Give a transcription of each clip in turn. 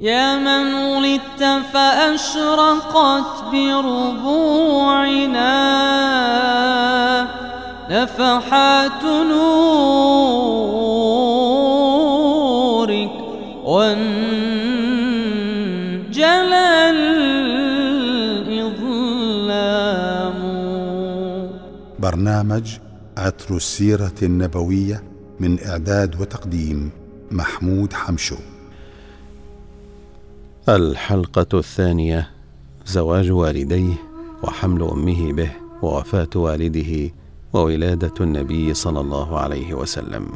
يا من ولدت فأشرقت بربوعنا. نفحات نورك وانجلى الإظلام. برنامج عطر السيرة النبوية من إعداد وتقديم محمود حمشو. الحلقة الثانية زواج والديه وحمل أمه به ووفاة والده وولادة النبي صلى الله عليه وسلم.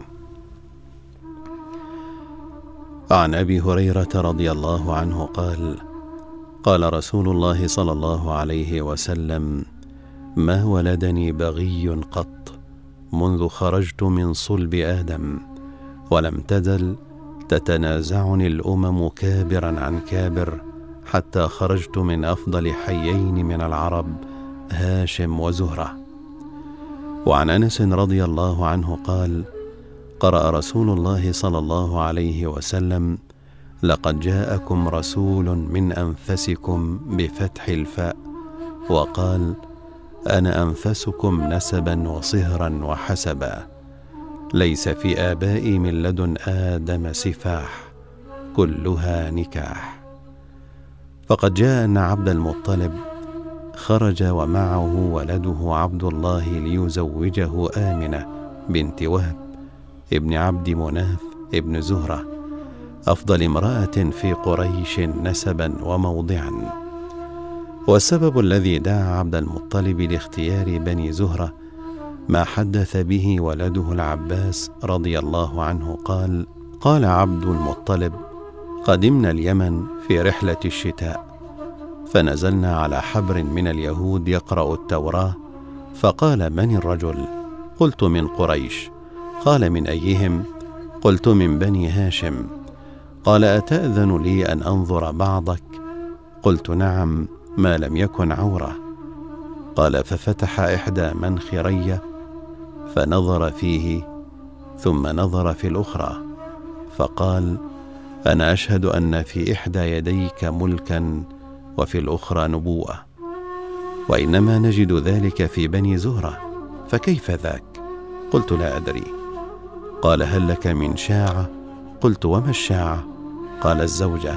عن أبي هريرة رضي الله عنه قال: قال رسول الله صلى الله عليه وسلم: ما ولدني بغي قط منذ خرجت من صلب آدم ولم تزل تتنازعني الأمم كابرا عن كابر حتى خرجت من أفضل حيين من العرب هاشم وزهرة. وعن أنس رضي الله عنه قال قرأ رسول الله صلى الله عليه وسلم لقد جاءكم رسول من أنفسكم بفتح الفاء وقال أنا أنفسكم نسبا وصهرا وحسبا. ليس في ابائي من لدن آدم سفاح كلها نكاح. فقد جاء أن عبد المطلب خرج ومعه ولده عبد الله ليزوجه آمنة بنت وهب ابن عبد مناف ابن زهرة أفضل امرأة في قريش نسبا وموضعا. والسبب الذي دعا عبد المطلب لاختيار بني زهرة ما حدث به ولده العباس رضي الله عنه قال قال عبد المطلب قدمنا اليمن في رحلة الشتاء فنزلنا على حبر من اليهود يقرأ التوراة فقال من الرجل؟ قلت من قريش. قال من أيهم؟ قلت من بني هاشم. قال أتأذن لي أن أنظر بعضك؟ قلت نعم ما لم يكن عورة. قال ففتح إحدى منخري فنظر فيه ثم نظر في الأخرى فقال أنا أشهد أن في إحدى يديك ملكا وفي الأخرى نبوه وإنما نجد ذلك في بني زهرة فكيف ذاك؟ قلت لا أدري. قال هل لك من شاعة؟ قلت وما الشاعة؟ قال الزوجة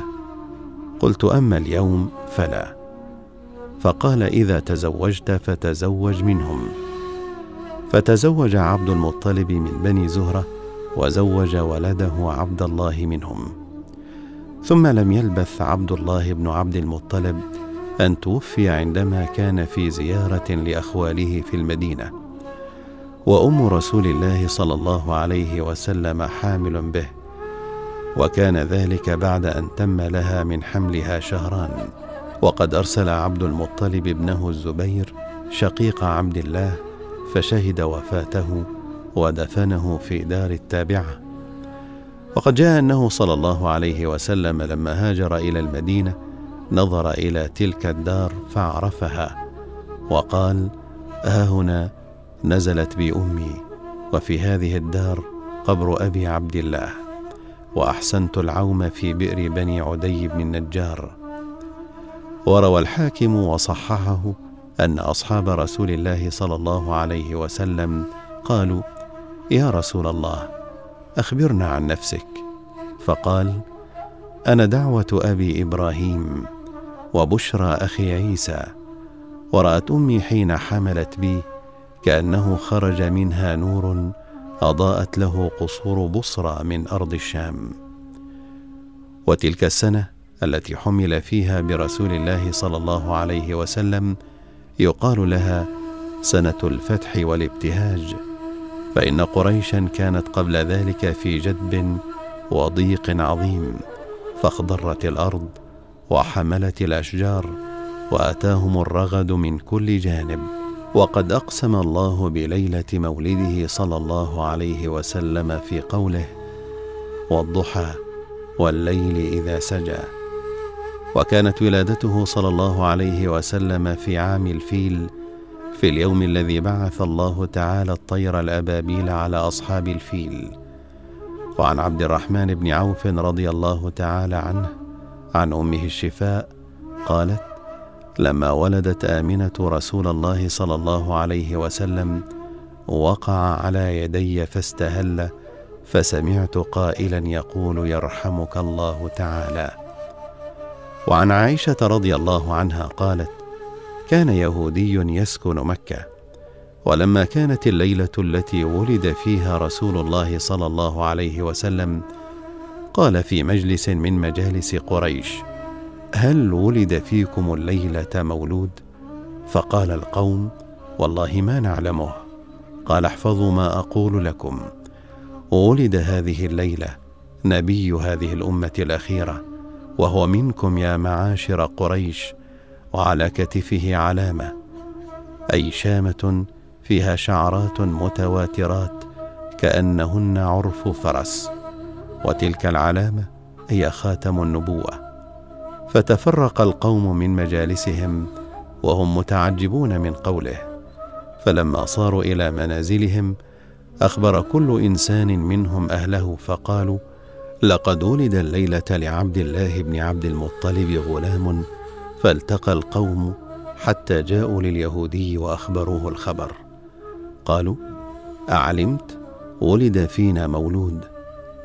قلت أما اليوم فلا. فقال إذا تزوجت فتزوج منهم. فتزوج عبد المطلب من بني زهرة وزوج ولده عبد الله منهم. ثم لم يلبث عبد الله بن عبد المطلب أن توفي عندما كان في زيارة لأخواله في المدينة. وأم رسول الله صلى الله عليه وسلم حامل به وكان ذلك بعد أن تم لها من حملها شهران. وقد أرسل عبد المطلب ابنه الزبير شقيق عبد الله فشهد وفاته ودفنه في دار التابعة. وقد جاء أنه صلى الله عليه وسلم لما هاجر إلى المدينة نظر إلى تلك الدار فعرفها وقال ها هنا نزلت بي امي وفي هذه الدار قبر أبي عبد الله وأحسنت العوم في بئر بني عدي بن النجار وروى الحاكم وصححه أن أصحاب رسول الله صلى الله عليه وسلم قالوا يا رسول الله أخبرنا عن نفسك. فقال أنا دعوة أبي إبراهيم وبشرى أخي عيسى ورأت أمي حين حملت بي كأنه خرج منها نور أضاءت له قصور بصرى من أرض الشام. وتلك السنة التي حمل فيها برسول الله صلى الله عليه وسلم يقال لها سنة الفتح والابتهاج فإن قريشا كانت قبل ذلك في جدب وضيق عظيم فاخضرت الأرض وحملت الأشجار وأتاهم الرغد من كل جانب. وقد أقسم الله بليلة مولده صلى الله عليه وسلم في قوله والضحى والليل إذا سجى وكانت ولادته صلى الله عليه وسلم في عام الفيل في اليوم الذي بعث الله تعالى الطير الأبابيل على أصحاب الفيل. وعن عبد الرحمن بن عوف رضي الله تعالى عنه عن أمه الشفاء قالت لما ولدت آمنة رسول الله صلى الله عليه وسلم وقع على يدي فاستهل فسمعت قائلا يقول يرحمك الله تعالى وعن عائشة رضي الله عنها قالت كان يهودي يسكن مكة ولما كانت الليلة التي ولد فيها رسول الله صلى الله عليه وسلم قال في مجلس من مجالس قريش هل ولد فيكم الليلة مولود؟ فقال القوم والله ما نعلمه. قال احفظوا ما أقول لكم. ولد هذه الليلة نبي هذه الأمة الأخيرة. وهو منكم يا معاشر قريش وعلى كتفه علامة أي شامة فيها شعرات متواترات كأنهن عرف فرس وتلك العلامة هي خاتم النبوة. فتفرق القوم من مجالسهم وهم متعجبون من قوله فلما صاروا إلى منازلهم أخبر كل إنسان منهم أهله فقالوا لقد ولد الليلة لعبد الله بن عبد المطلب غلام فالتقى القوم حتى جاءوا لليهودي وأخبروه الخبر. قالوا أعلمت ولد فينا مولود.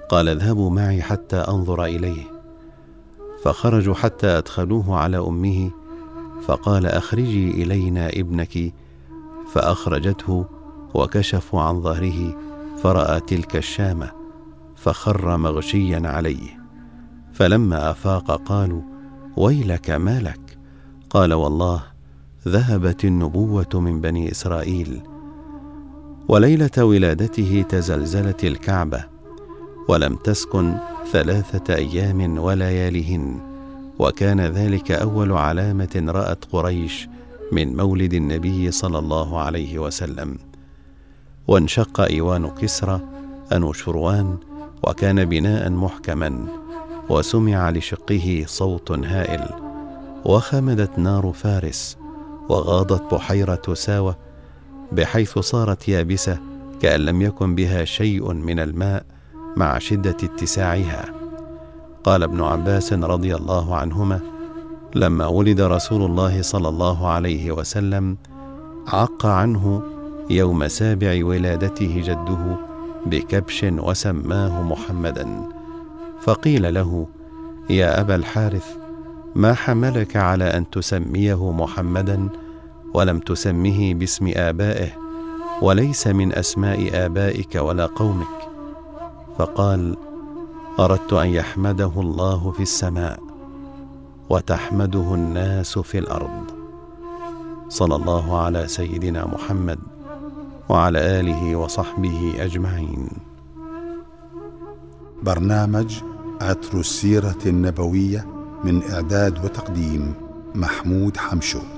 قال اذهبوا معي حتى أنظر إليه. فخرجوا حتى أدخلوه على أمه فقال أخرجي إلينا ابنك. فأخرجته وكشفوا عن ظهره فرأى تلك الشامة. فخر مغشيا عليه. فلما أفاق قالوا ويلك ما لك؟ قال والله ذهبت النبوة من بني إسرائيل وليلة ولادته تزلزلت الكعبة ولم تسكن ثلاثة أيام ولياليهن وكان ذلك أول علامة رأت قريش من مولد النبي صلى الله عليه وسلم. وانشق إيوان كسرى انوشروان وكان بناء محكما وسمع لشقه صوت هائل. وخمدت نار فارس وغاضت بحيرة ساوة بحيث صارت يابسة كأن لم يكن بها شيء من الماء مع شدة اتساعها. قال ابن عباس رضي الله عنهما لما ولد رسول الله صلى الله عليه وسلم عق عنه يوم سابع ولادته جده بكبش وسماه محمدا. فقيل له يا أبا الحارث ما حملك على أن تسميه محمدا ولم تسمه باسم آبائه وليس من أسماء آبائك ولا قومك؟ فقال أردت أن يحمده الله في السماء وتحمده الناس في الأرض. صلى الله على سيدنا محمد. وعلى آله وصحبه أجمعين. برنامج عطر السيرة النبوية من إعداد وتقديم محمود حمشو.